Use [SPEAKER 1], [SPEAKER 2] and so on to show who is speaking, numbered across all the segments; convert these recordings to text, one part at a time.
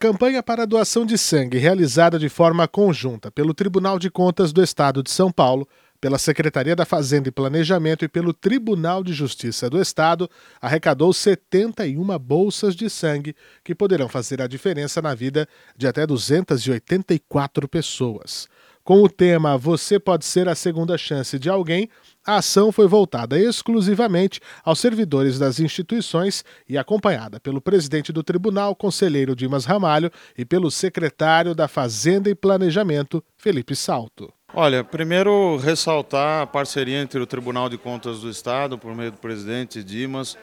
[SPEAKER 1] campanha para a doação de sangue, realizada de forma conjunta pelo Tribunal de Contas do Estado de São Paulo, pela Secretaria da Fazenda e Planejamento e pelo Tribunal de Justiça do Estado, arrecadou 71 bolsas de sangue que poderão fazer a diferença na vida de até 284 pessoas. Com o tema Você pode ser a segunda chance de alguém, a ação foi voltada exclusivamente aos servidores das instituições e acompanhada pelo presidente do tribunal, conselheiro Dimas Ramalho, e pelo secretário da Fazenda e Planejamento, Felipe Salto.
[SPEAKER 2] Olha, primeiro ressaltar a parceria entre o Tribunal de Contas do Estado, por meio do presidente Dimas,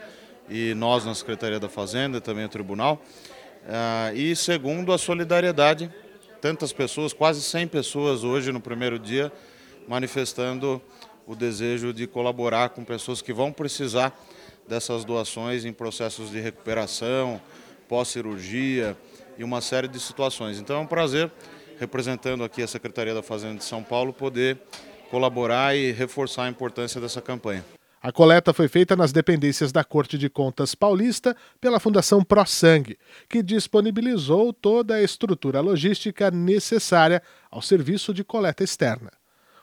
[SPEAKER 2] e nós na Secretaria da Fazenda, também o Tribunal. Uh, e segundo, a solidariedade tantas pessoas, quase 100 pessoas hoje no primeiro dia, manifestando o desejo de colaborar com pessoas que vão precisar dessas doações em processos de recuperação, pós-cirurgia e uma série de situações. Então é um prazer, representando aqui a Secretaria da Fazenda de São Paulo, poder colaborar e reforçar a importância dessa campanha.
[SPEAKER 1] A coleta foi feita nas dependências da Corte de Contas Paulista pela Fundação Pro Sangue, que disponibilizou toda a estrutura logística necessária ao serviço de coleta externa.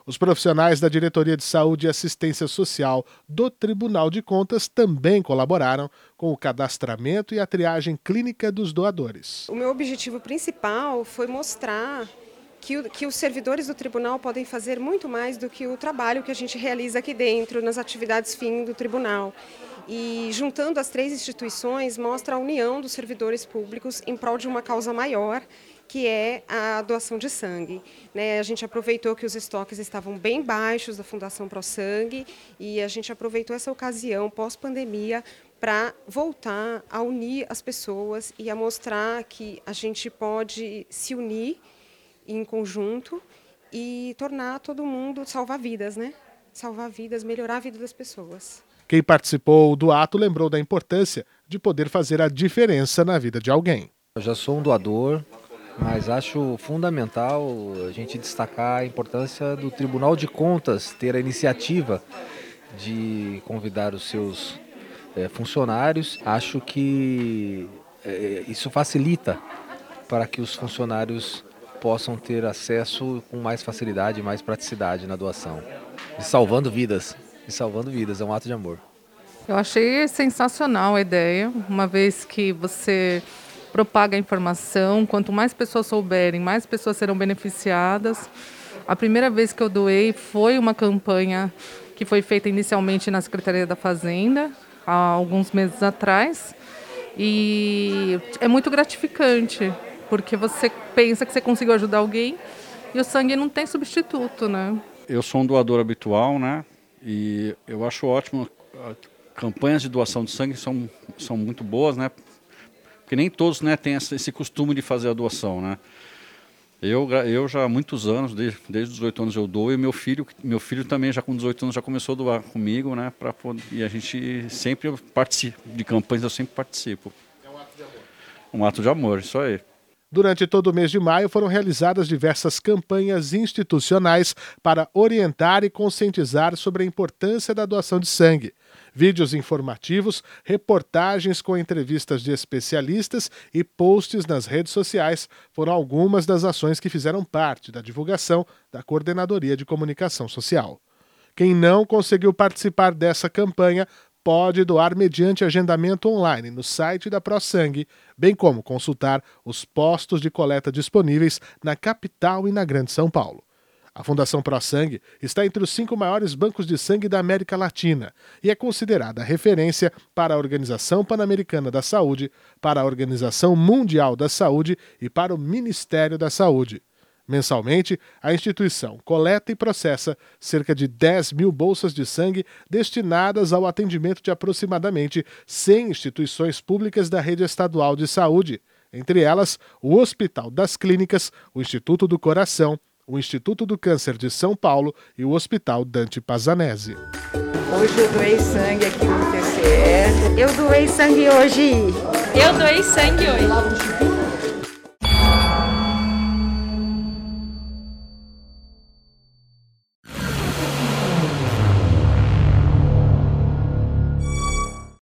[SPEAKER 1] Os profissionais da Diretoria de Saúde e Assistência Social do Tribunal de Contas também colaboraram com o cadastramento e a triagem clínica dos doadores.
[SPEAKER 3] O meu objetivo principal foi mostrar que, o, que os servidores do tribunal podem fazer muito mais do que o trabalho que a gente realiza aqui dentro, nas atividades fim do tribunal. E juntando as três instituições, mostra a união dos servidores públicos em prol de uma causa maior, que é a doação de sangue. Né, a gente aproveitou que os estoques estavam bem baixos da Fundação Pro Sangue e a gente aproveitou essa ocasião pós-pandemia para voltar a unir as pessoas e a mostrar que a gente pode se unir em conjunto e tornar todo mundo salvar vidas, né? Salvar vidas, melhorar a vida das pessoas.
[SPEAKER 1] Quem participou do ato lembrou da importância de poder fazer a diferença na vida de alguém.
[SPEAKER 4] Eu já sou um doador, mas acho fundamental a gente destacar a importância do Tribunal de Contas ter a iniciativa de convidar os seus é, funcionários. Acho que é, isso facilita para que os funcionários possam ter acesso com mais facilidade mais praticidade na doação. E salvando vidas. E salvando vidas, é um ato de amor.
[SPEAKER 5] Eu achei sensacional a ideia, uma vez que você propaga a informação, quanto mais pessoas souberem, mais pessoas serão beneficiadas. A primeira vez que eu doei foi uma campanha que foi feita inicialmente na Secretaria da Fazenda, há alguns meses atrás. E é muito gratificante, porque você pensa que você conseguiu ajudar alguém e o sangue não tem substituto, né?
[SPEAKER 6] Eu sou um doador habitual, né? E eu acho ótimo. Campanhas de doação de sangue são, são muito boas, né? Porque nem todos né, têm esse costume de fazer a doação, né? Eu, eu já há muitos anos, desde, desde os 18 anos eu dou, e meu filho, meu filho também já com 18 anos já começou a doar comigo, né? Pra, e a gente sempre participa de campanhas, eu sempre participo. É um ato de amor. Um ato de amor, isso aí.
[SPEAKER 1] Durante todo o mês de maio foram realizadas diversas campanhas institucionais para orientar e conscientizar sobre a importância da doação de sangue. Vídeos informativos, reportagens com entrevistas de especialistas e posts nas redes sociais foram algumas das ações que fizeram parte da divulgação da Coordenadoria de Comunicação Social. Quem não conseguiu participar dessa campanha pode doar mediante agendamento online no site da ProSangue, bem como consultar os postos de coleta disponíveis na capital e na Grande São Paulo. A Fundação ProSangue está entre os cinco maiores bancos de sangue da América Latina e é considerada referência para a Organização Pan-Americana da Saúde, para a Organização Mundial da Saúde e para o Ministério da Saúde. Mensalmente, a instituição coleta e processa cerca de 10 mil bolsas de sangue destinadas ao atendimento de aproximadamente 100 instituições públicas da rede estadual de saúde, entre elas o Hospital das Clínicas, o Instituto do Coração, o Instituto do Câncer de São Paulo e o Hospital Dante Pazanese.
[SPEAKER 7] Hoje eu doei sangue aqui no TCE.
[SPEAKER 8] Eu doei sangue hoje.
[SPEAKER 9] Eu doei sangue hoje.